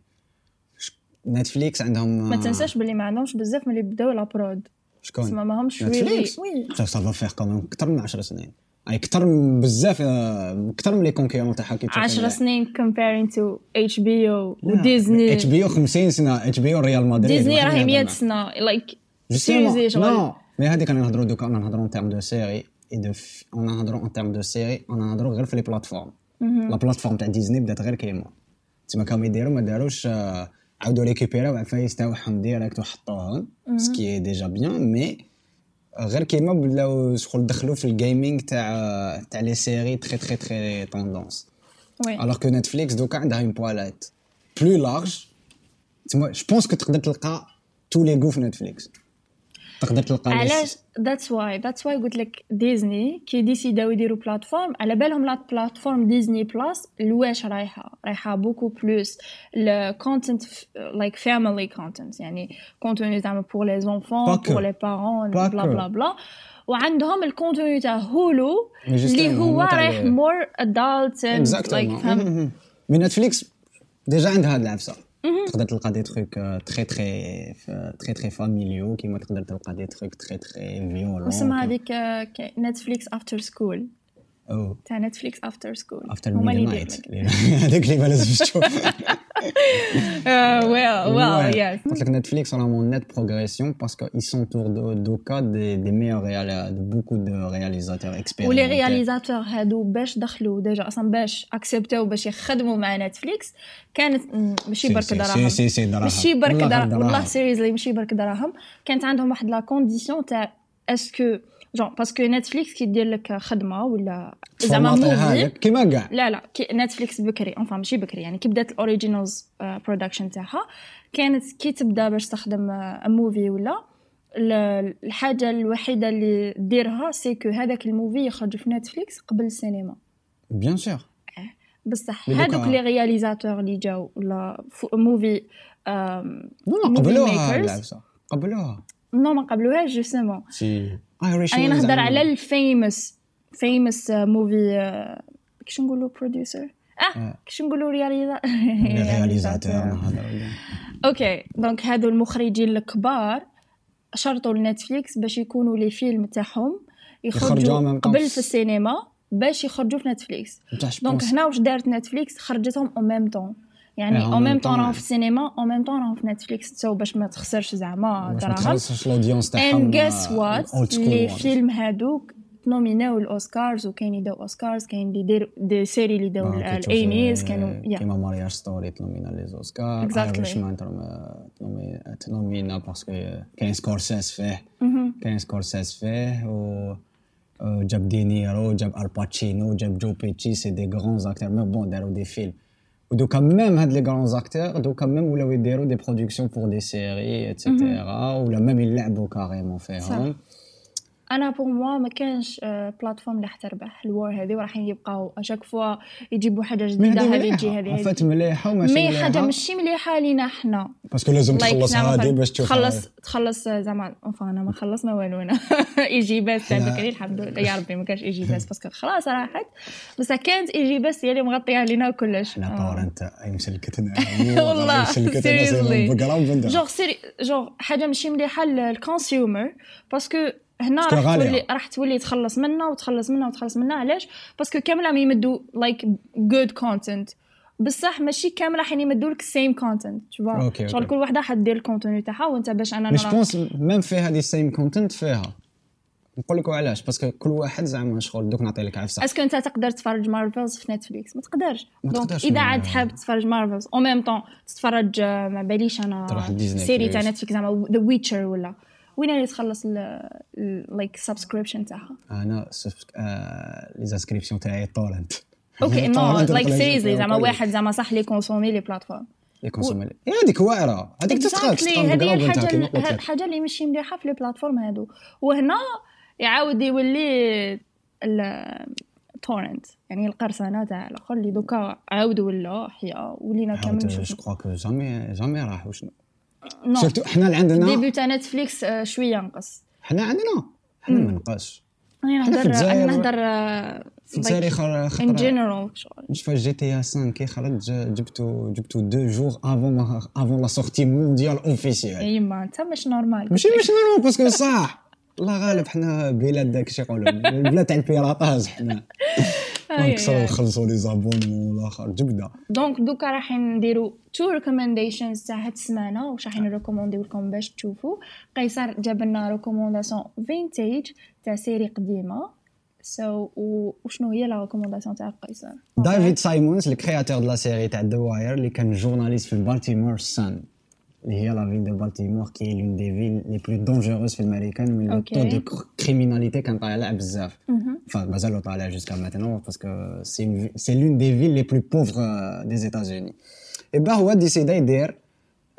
نتفليكس عندهم ما تنساش باللي ما عندهمش بزاف من اللي بداو la prod شكون تسمى ماهمش نتفليكس oui. va faire quand même أكثر من 10 سنين. اي أكثر من بزاف أكثر من les concurrents تاعها كي تشوف 10 ال- سنين comparing to HBO وديزني اتش بي أو 50 سنة HBO ريال مدريد ديزني راهي يهضر 100 معاه. سنة like سيريزي شغل mais هذيك أنا نهضروا دوكا أنا نهضروا en termes de séries et de أنا نهضروا en termes de séries أنا نهضروا غير في les plateformes la plateforme تاع ديزني بدات غير كيما. تما كانوا يديروا ما داروش آه، عاودوا ريكيبيراو عفايس تاعهم direct وحطوهم ce qui est déjà bien mais غير كيما بداو شغل دخلوا في ال gaming تاع تاع les séries très très très tendance oui alors que Netflix دوكا عندها une palette plus large. تسمى je pense que تقدر تلقى tous les goûts في نتفليكس تقدر تلقى علاش؟ that's why that's why قلت لك ديزني كي ديسيداو يديروا plateforme على بالهم la plateforme ديزني بلس لواش رايحة؟ رايحة beaucoup plus ال content like family content يعني contenu زعما pour les enfants pour les parents bla bla bla وعندهم ال contenu تاع Hulu اللي هو رايح more adult like فهم mais نتفليكس déjà عندها هاد العفسة. تقدر تلقى des trucs très très très très familiaux كيما تقدر تلقى des trucs très très violents واسمها هذيك نتفليكس after school أو تاع نتفليكس after school after midnight هذاك اللي ما لازمش تشوف ويل ويل يس قلت لك نتفليكس راهم نت بروغريسيون باسكو اي سون تور دو دوكا دي دي ميور دو بوكو دو رياليزاتور اكسبيريمون ولي رياليزاتور هادو باش دخلوا ديجا أصلا باش اكسبتاو باش يخدموا مع نتفليكس كانت ماشي برك دراهم سي سي دراهم ماشي برك دراهم والله سيريزلي ماشي برك دراهم كانت عندهم واحد لا كونديسيون تاع اسكو جون باسكو نتفليكس كي دير لك خدمه ولا زعما موفي كيما كاع لا لا نتفليكس بكري enfin ماشي بكري يعني كي بدات ال originals production تاعها كانت كي تبدا باش تخدم movie ولا الحاجة الوحيده اللي ديرها c'est que هذاك ال movie يخرج في نتفليكس قبل السينما bien sûr بصح هذوك les réalisateurs اللي جاو ولا movie قبلوها قبلوها non ما قبلوهاش justement si أنا نهضر على ال famous famous movie كيش نقولوا producer آه كيش نقولوا réalisateur. *laughs* OK donc هادو المخرجين الكبار شرطوا لنتفليكس باش يكونوا les films تاعهم يخرجوا قبل. في السينما باش يخرجوا في نتفليكس. donc هنا واش دارت نتفليكس؟ خرجتهم au même temps يعني au même temps راهم في السينما au même temps راهم في نتفليكس تساو باش ما تخسرش زعما دراهم باش ما تخسرش ال audience تاعهم and guess what les films هادوك نوميناو الاوسكارز وكاين اللي داو اوسكارز كاين اللي دير des séries اللي داو الايميز كانوا كيما Marriage Story تنومينا les Oscars Irishman تنومينا parce que كاين سكورسيس فيه كاين سكورسيس فيه و جاب دينيرو جاب الباتشينو جاب جو بيتشي c'est des grands acteurs mais bon داروا des films ودوكا même هاد les grands acteurs دوكا même ولاو يديروا des productions pour des séries et cetera ولا même يلعبوا carrément فيهم أنا pour moi ما كانش plateforme اللي تربح ال war هذه وراح يبقاو à chaque fois يجيبوا حاجة جديدة هذه تجي هذه فات مليحة وماشي mais حاجة ماشي مليحة لينا حنا parce que لازم تخلص هذه باش تشوف تخلص تخلص زعما أنا ما خلصنا والو أنا *laughs* EgyBest تاع بكري الحمد لله يا ربي ما كانش بس *laughs* parce que خلاص راحت. بس كانت EgyBest هي اللي مغطيه علينا كلش. أنا باور انت أي مسلكتنا *laughs* والله seriously جوغ سيري جوغ حاجة ماشي مليحة لل consumer parce que هنا راح تولي راح تولي تخلص منها وتخلص منها وتخلص منها. علاش؟ parce que كامل راهم يمدوا like good content بصح ماشي كامل راح يمدوا لك same content شغل شغل كل وحدة حدير ال contenu تاعها وانت باش أنا مش بونس même في هذه ال same content فيها. نقول لك علاش؟ parce que كل واحد زعما شغل دوك نعطي لك عفسة. est-ce que انت تقدر تفرج مارفلز في نتفليكس ما تقدرش. donc إذا عاد حاب تفرج مارفلز أو même temps تتفرج ما باليش أنا série تاع نتفليكس زعما The Witcher ولا. وين اللي تخلص like subscription تاعها؟ أنا les subscriptions تاعي torrent *laughs* okay no like seriously زعما واحد زعما صح لي consommer les plateformes لي consommer هذيك واعرة. هذيك تستخدم هذه الحاجة الحاجة اللي ماشي مليحه في les plateformes هادو. وهنا يعاود يولي torrent يعني القرصنة تاع الآخر اللي دوكا عاودوا ولا حياه ولينا كامل جو que jamais jamais راح وشنو؟ surtout حنا اللي عندنا débit تاع نتفليكس شوية نقص حنا عندنا. حنا ما نقص أنا نهضر أنا نهضر في الجزائر خاطر en général نشوف GTA 5 كي خرج جبتو جبتو deux jours avant avant la sortie mondiale officielle ايما انت مش normal ماشي مش normal parce que صح. *laughs* الله غالب حنا بلاد داك شي يقولوا البلاد تاع ال piratage حنا نكسروا نخلصوا les abonnements والآخر. جبدة. donc دوكا راح نديروا two recommendations تاع هاد السمانة واش راح نريكومونديو لكم باش تشوفوا. قيصر جاب لنا recommandation vintage تاع série قديمة. so so, وشنو هي la recommandation تاع قيصر؟ دافيد سايمونز ال créateur de la série تاع The Wire اللي كان journaliste في ال Baltimore Sun هي la ville de Baltimore qui l'une des villes les plus dangereuses في الامريكان من le taux de criminalité كان طالع بزاف مازالو طالع jusqu'à maintenant parce que c'est l'une des villes les plus pauvres des États-Unis et ben هو ديسيدا يدير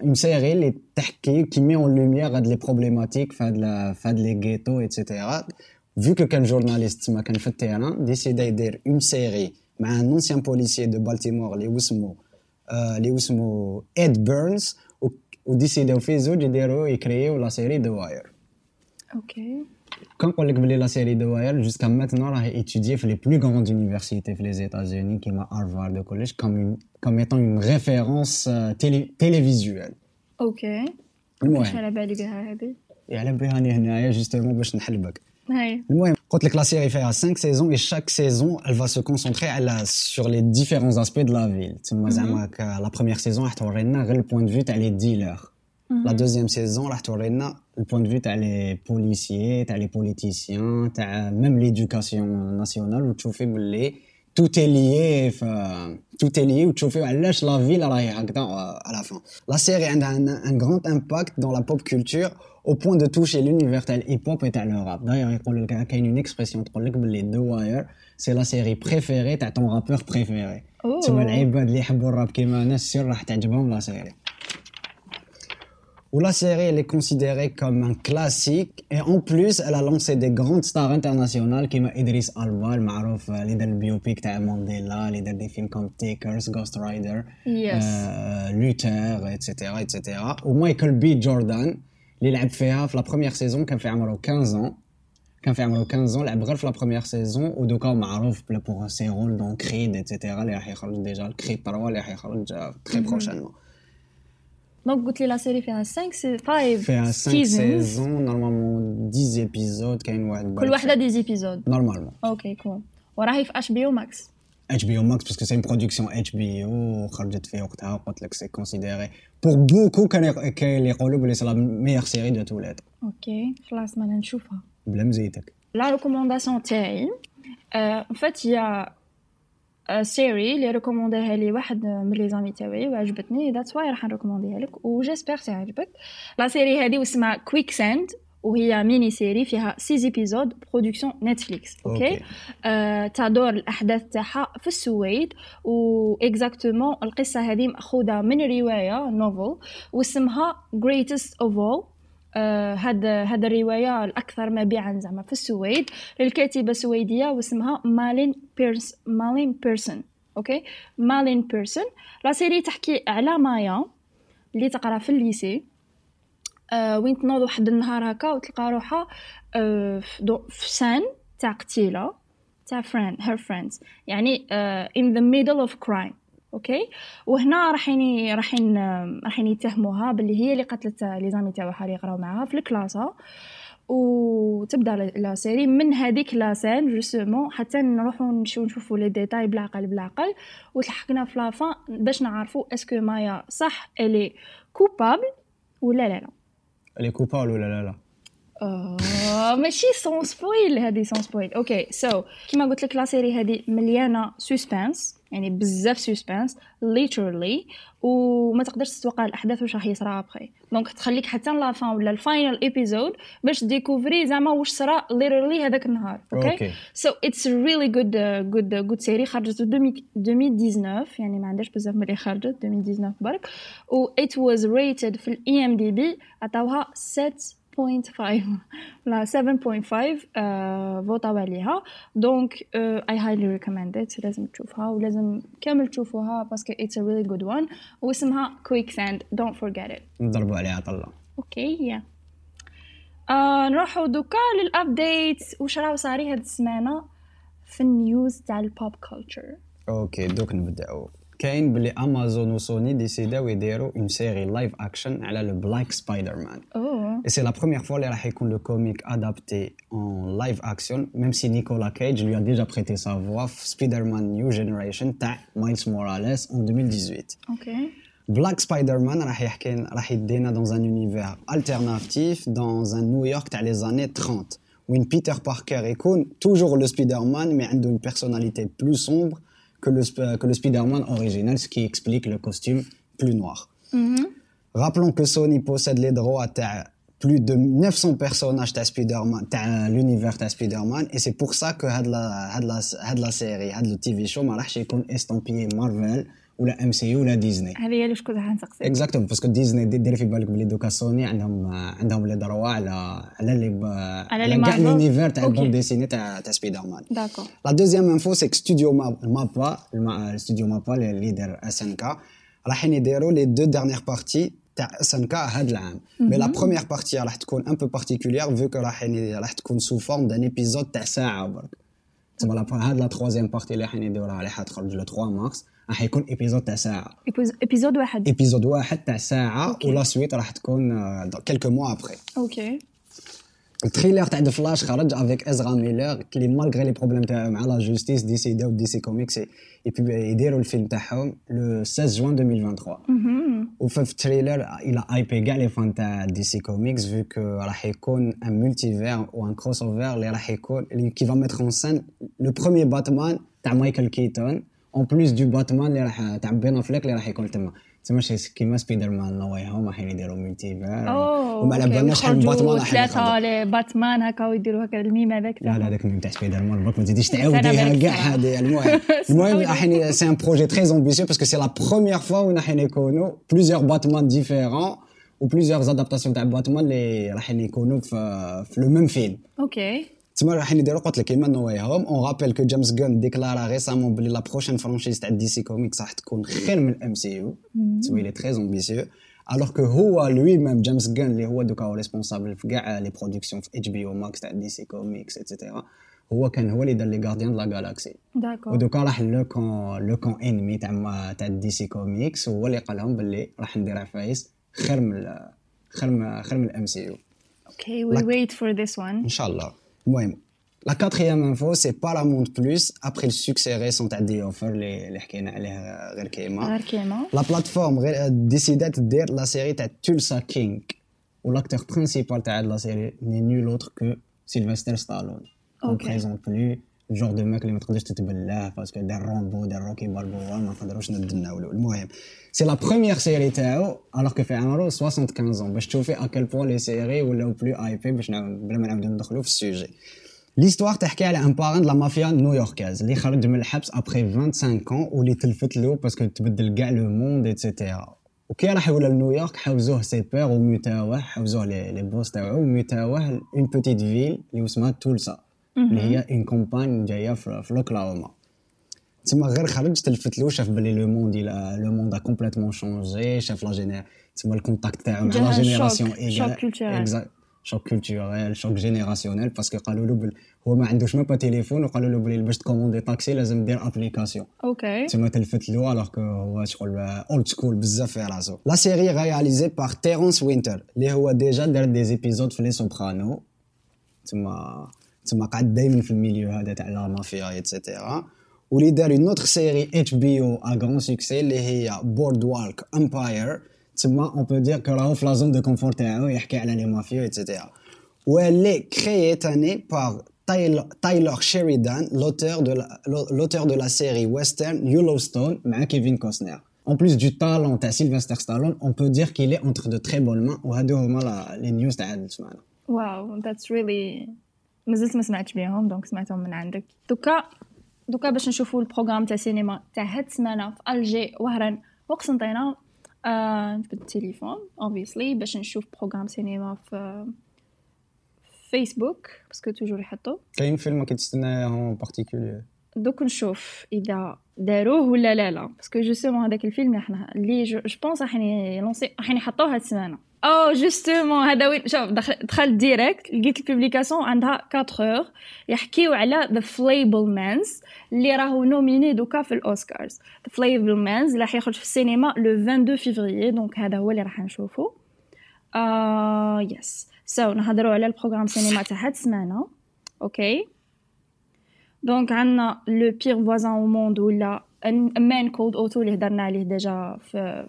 une série اللي تحكي qui met en lumière هاد les problématiques فهاد لا- فهاد les ghettos etc vu que كان journaliste ما كان في ال terrain ديسيدا يدير une série مع un ancien policier de Baltimore اللي اسمه آه، اللي اسمه Ed Burns وديسيداو فيه زوج يديروا يكريو la série The Wire okay كنقول لك بلي la série The Wire jusqu'à maintenant راه étudiée في les plus grandes universités في les États-Unis كيما هارفارد وكلش comme comme étant une référence télévisuelle okay مش المهم على بالي بها هذه على بهاني هنايا justement باش نحلبك هاي المهم قلت لك la série فيها 5 saisons et chaque saison elle va se concentrer على sur les différents aspects de la ville. تما زعما ك- la première saison راح تورينا غير ال point de vue تاع les dealers la deuxième saison راح تورينا ال point de vue تاع les policiers تاع les politiciens تاع même l'éducation nationale وتشوفي باللي tout est lié ف tout est lié وتشوفي علاش لا فيل راهي هكذا à la fin la série عندها un, un grand impact dans la pop culture au point de toucher l'univers تاع الهيب هوب تاع le rap d'ailleurs يقول لك كاين une expression تقول لك باللي The Wire c'est la série préférée تاع ton rappeur préféré أوه. تسمى العباد اللي يحبوا الراب كيما انا السر راح تعجبهم لا سيري Où la série elle est considérée comme un classique. Et en plus elle a lancé des grandes stars internationales comme Idris Elba المعروف اللي دار ال biopic تاع مانديلا اللي دار des films comme Takers Ghost Rider Yes. لوثر etc etc ومايكل بي جوردان اللي لعب فيها في la première saison كان في عمره 15 ans كان في عمره 15 ans. لعب غير في la première saison ودوكا معروف بلا pour ses rôles dans Creed et cetera اللي راح يخرج déjà ال Creed 3 اللي راح يخرج très prochainement donc قلت لي la série فيها 5 5 فيها 5 saisons normalement 10 épisodes كاين واحد كل واحدة des épisodes normalement okay cool وراهي في HBO Max HBO Max parce que c'est une production HBO خرجت في وقتها قلت لك c'est considéré pour beaucoup كان يق- كاين اللي يقولوا بلي c'est la meilleure série de tous les temps okay خلاص ما نشوفها بلا مزيتك la recommandation تاعي en fait هي série اللي ريكومونداها لي واحد من les amis تاوعي وعجبتني that's why راح نريكومونديها لك و j'espère تعجبك la série هذه واسمها Quicksand وهي mini-série فيها 6 épisodes production نتفليكس okay. آه، تدور الأحداث تاعها في السويد و exactement القصة هذه مأخوذة من رواية novel واسمها greatest of all آه، هاد هاد الرواية الأكثر مبيعا زعما في السويد للكاتبة سويديه واسمها مالين بيرس مالين بيرسون okay؟ مالين بيرسون. la série تحكي على مايا اللي تقرأ في ال lycée. آه وين تنوض واحد النهار هكا وتلقى روحها آه في في scène تاع قتيلة تاع friend her friends يعني آه in the middle of crime. okay؟ وهنا راحين راحين راحين يتهموها باللي هي اللي قتلت les amis تاعها اللي يقراو معاها في الكلاسة. وتبدأ la- série من هذيك la scène justement حتى نروحو نمشيو نشوفو les détails بالعقل بالعقل وتلحقنا في la fin باش نعرفو est-ce que مايا صح elle est coupable ولا لا لا. elle est coupable ولا لا لا. ماشي sans spoil هذه sans spoil okay so كيما قلت لك la série هذه مليانه suspense يعني بزاف suspense literally وما تقدرش تتوقع الاحداث واش راح يصرى après donc تخليك حتى la fin ولا ال final episode باش découvrir زعما واش صرا literally هذاك النهار okay so it's really good good good série خرجت في 2019 يعني ما عندهاش بزاف ملي خرجت 2019 برك و it was rated في ال IMDb عطاوها 7.5 لا 7.5 آه votaw عليها donc I highly recommend لازم تشوفها ولازم كامل تشوفوها parce que it's a really good one واسمها كويك ساند don't forget it نضربوا عليها طله أوكي يا آه نروحو دوكا للابديتس واش راهو صاري هاد السمانه في النيوز تاع البوب كولتشر أوكي دوك نبداو كاين بلي امازون وسوني ديسيداو يديروا اون سيري لايف اكشن على لو بلاك سبايدر مان اوه Et c'est la première fois اللي راح يكون le comic adapté en live action, même si Nicolas Cage lui a déjà prêté sa voix في Spider-Man New Generation تاع Miles Morales en 2018. اوكي Black Spider-Man راح يحكي راح يدينا dans un univers alternatif dans un New York تاع les années 30 وين Peter Parker يكون toujours le Spider-Man mais عنده une personnalité plus sombre que le, que le Spider-Man original, ce qui explique le costume plus noir. Mm-hmm. Rappelons que Sony possède les droits à plus de 900 personnages de Spider-Man, l'univers de Spider-Man, et c'est pour ça que had la, série, le TV show, ma estampillé Marvel, ولا MCU ولا ديزني. هذه هي اللي كنت غنسقسي exactement parce que ديزني ديري في بالك بلي دوكا سوني عندهم عندهم لي دروا على على لي على لي كاع. l'univers تاع. la bande dessinée تاع تاع سبايدر مان. d'accord la deuxième info c'est studio مابا الاستوديو مابا اللي يدير SNK رايحين يديروا les deux dernières parties تاع SNK هاد العام. mais la première partie راح تكون un peu particulière vu que رايحين راح تكون sous forme d'un épisode تاع ساعة برك. تسمى هاد la troisième partie اللي رايحين يديروها اللي حتخرج le 3 مارس راح يكون épisode تاع ساعه épisode واحد. épisode واحد تاع ساعه okay. و la suite راح تكون quelques mois après okay. ال trailer تاع ذا فلاش خرج avec ازرا ميلر اللي malgré les problèmes تاعو مع la justice décidaw دي سي كوميكس يديروا الفيلم تاعهم le 16 جوان 2023 وفي ال trailer il a hypé كاع les fans تاع دي سي كوميكس vu que راح يكون un multivers و un crossover اللي راح يكون اللي qui va mettre en scène le premier باتمان تاع مايكل كيتون en plus de باتمان اللي راح تاع بين افليك اللي راح يكون تما تما شي كيما سبايدر مان نو واي هوم راح يديروا multivers اوه وما على بالناش شحال من باتمان راح ثلاثة باتمان هكا ويديروا هكا ال mème هذاك لا لا هذاك ال mème تاع سبايدر مان برك ما تزيديش تعاوديها كاع. هذه المهم المهم راح c'est un projet très ambitieux parce que c'est la première fois وين راح يكونوا plusieurs باتمان différents و plusieurs adaptations تاع باتمان اللي راح يكونوا في le même film okay تما راح يديروا قلت لك كيما نو واي هوم. on rappelle que جيمس جون déclara récemment بلي la prochaine franchise تاع دي سي كوميكس راح تكون خير من ال MCU il est très ambitieux. Alors que هو lui-même جيمس جون اللي هو دوكا هو responsable في كاع les productions في HBO Max تاع دي سي كوميكس etcetera هو كان هو اللي دار les Gardiens la Galaxie d'accord ودوكا راح le camp le camp ennemi تاع تاع دي سي كوميكس هو اللي قال لهم باللي راح ندير عفايس خير من خير من خير من الام سي يو أوكي وي ويت فور ذيس وان Inch'Allah. المهم La quatrième info, c'est Paramount Plus, après le succès récent de The Offer, اللي اللي حكينا عليه غير كيما. غير كيما La plateforme غير- décidait de dire la série تاع Tulsa King. و l'acteur principal تاع la série n'est nul autre que Sylvester Stallone. On Ok. présente plus le genre de mec اللي ما تقدرش تتبلاه باسكو دار رومبو دار روكي بالبوا ما نقدروش ندناولو المهم سي لا بروميير سيري تاعو alors que في عمرو 75 ans. باش تشوفي à quel point les séries ولاو plus hype باش نعاود بلا ما نعاودو ندخلو في ال sujet l'histoire تحكي على un parrain la mafia new-yorkaise اللي خرج من الحبس ابخي 25 ans واللي تلفت له parce que تبدل كاع le monde etcetera وكي راح يولى لنيويورك حوزوه ses pairs وميتاوه حوزوه les, les boss تاعو وميتاوه une petite ville اللي اسمها تولسا اللي هي en campagne جاية في, في l'Oklahoma تما غير خرج تلفت له شاف بلي le monde le monde a complètement changé شاف la génie تما ال contact تاعو مع la gé- génération choc- choc culturel. choc culturel choc générationnel parce que قالوا له بل هو ما عندوش ما با تليفون وقالوا له بلي باش تكوموندي طاكسي لازم دير application okay تما تلفت له alors que هو شغل old school بزاف في راسو la série réalisée par تيرونس وينتر اللي هو déjà دار des épisodes في les Sopranos تما تما قعد دائما في ال milieu هذا تاع la mafia etcetera واللي دار une autre série HBO à grand succès اللي هي Boardwalk Empire تما on peut dire que راهو في la zone de confort تاعو يحكي على les mafias etcetera واللي créée تاني par تايلور شيريدان l'auteur de la l'auteur de la série western Yellowstone مع كيفين كوسنر En plus du talent تاع سيلفستر ستالون on peut dire qu'il est entre de très bonnes mains. وهادو هما la- les news تاع هاد السمانه wow that's really مازلت ما سمعتش بيهم donc سمعتهم من عندك دوكا دوكا باش نشوفوا ال programme تاع cinéma تاع هاد السمانة في ألجي وهران وقسنطينة. آه نجبد التليفون obviously باش نشوف programme cinéma في فيسبوك parce que toujours يحطوا كاين فيلم ما كتستناه en particulier دوك نشوف إذا داروه ولا لا لا. parce que justement هذاك الفيلم اللي حنا اللي je pense راح ylanci راح يحطوه هاد السمانة. oh justement هذا وين شوف دخل دخلت direct لقيت ال publication عندها 4 heures يحكيو على The Fabelmans اللي راهو nominé دوكا في الأوسكارز. The Fabelmans راح يخرج في السينما le 22 فيفري donc هذا هو اللي راح نشوفه آه yes so نهضروا على ال programme cinéma تاع هاد السمانه okay donc عندنا le pire voisin au monde ولا Man Called Otto اللي هضرنا عليه déjà في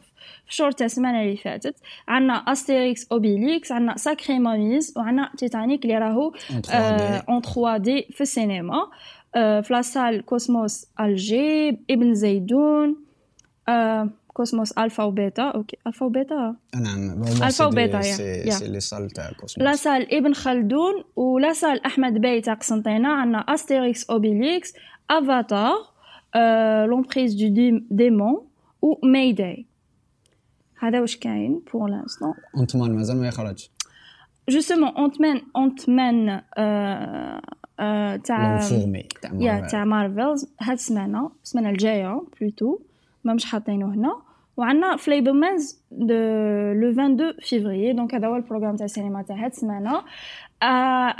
في شهر تاع السمانة اللي فاتت. عندنا أستيريكس أوبيليكس عندنا Sacrées momies وعندنا تيتانيك اللي راهو en 3D في السينما. آه، في la salle كوسموس ألجي ابن زيدون آه، كوسموس ألفا وبيتا. okay ألفا وبيتا؟ نعم ألفا وبيتا، yeah. c'est les salles تاع la كوسموس. salle ابن خلدون ولا salle أحمد باي تاع قسنطينه عندنا أستيريكس أوبيليكس أفاتار L'emprise du démon و Mayday هذا واش كاين pour l'instant Ant-Man مازال ما يخرج justement Ant-Man تاع yeah. تاع مارفلز هاد السمانه السمانه الجايه plutôt ما مش حاطينه هنا وعندنا Fabelmans le 22 فيفري donc هذا هو ال programme تاع السينما تاع هاد السمانه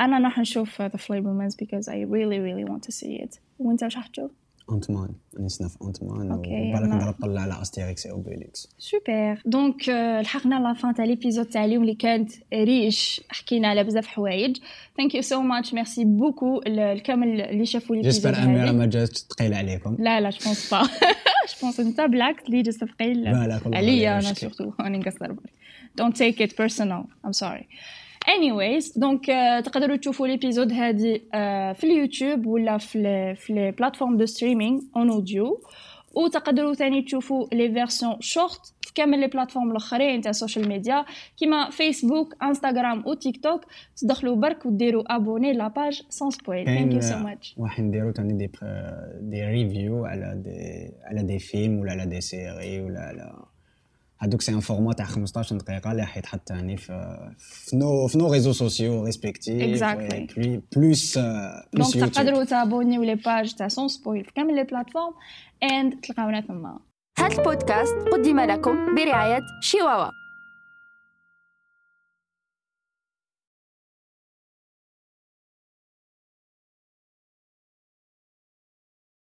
أنا راح نشوف The Fabelmans because I really really want to see it. وانت واش راح تشوف entre-temps نسنا في entre-temps وبالك نضرب طلع على Astérix et Obélix super donc لحقنا la fin تاع l'épisode تاع اليوم اللي كانت riche. حكينا على بزاف حوايج. thank you so much merci beaucoup لكامل اللي شافوا l'épisode j'espère اميره ما جاتش ثقيله عليكم. لا لا je pense pas je pense انت بالعكس اللي جالس ثقيل عليا أنا. surtout راني نقصر don't take it personal. I'm sorry. Anyways donc uh, تقدروا تشوفوا l'épisode هذه uh, في اليوتيوب ولا في ال في les plateformes de streaming en audio وتقدروا ثاني تشوفوا les versions short في كامل les plateformes الاخرين تاع ال social media كيما Facebook Instagram و TikTok تدخلوا برك وديروا abonner la page Sans Spoil thank you so much واحد نديرو ثاني des des reviews على des على des films ولا على des séries ولا على هادوك c'est un format تاع 15 دقيقة اللي حيتحط ثاني في في nos في nos réseaux sociaux respectifs Exactly. plus donc plus YouTube تقدروا تابونيو les pages تاع Sans Spoil في كامل les plateformes and تلقاونا ثما هذا البودكاست قدم لكم برعاية شيواوا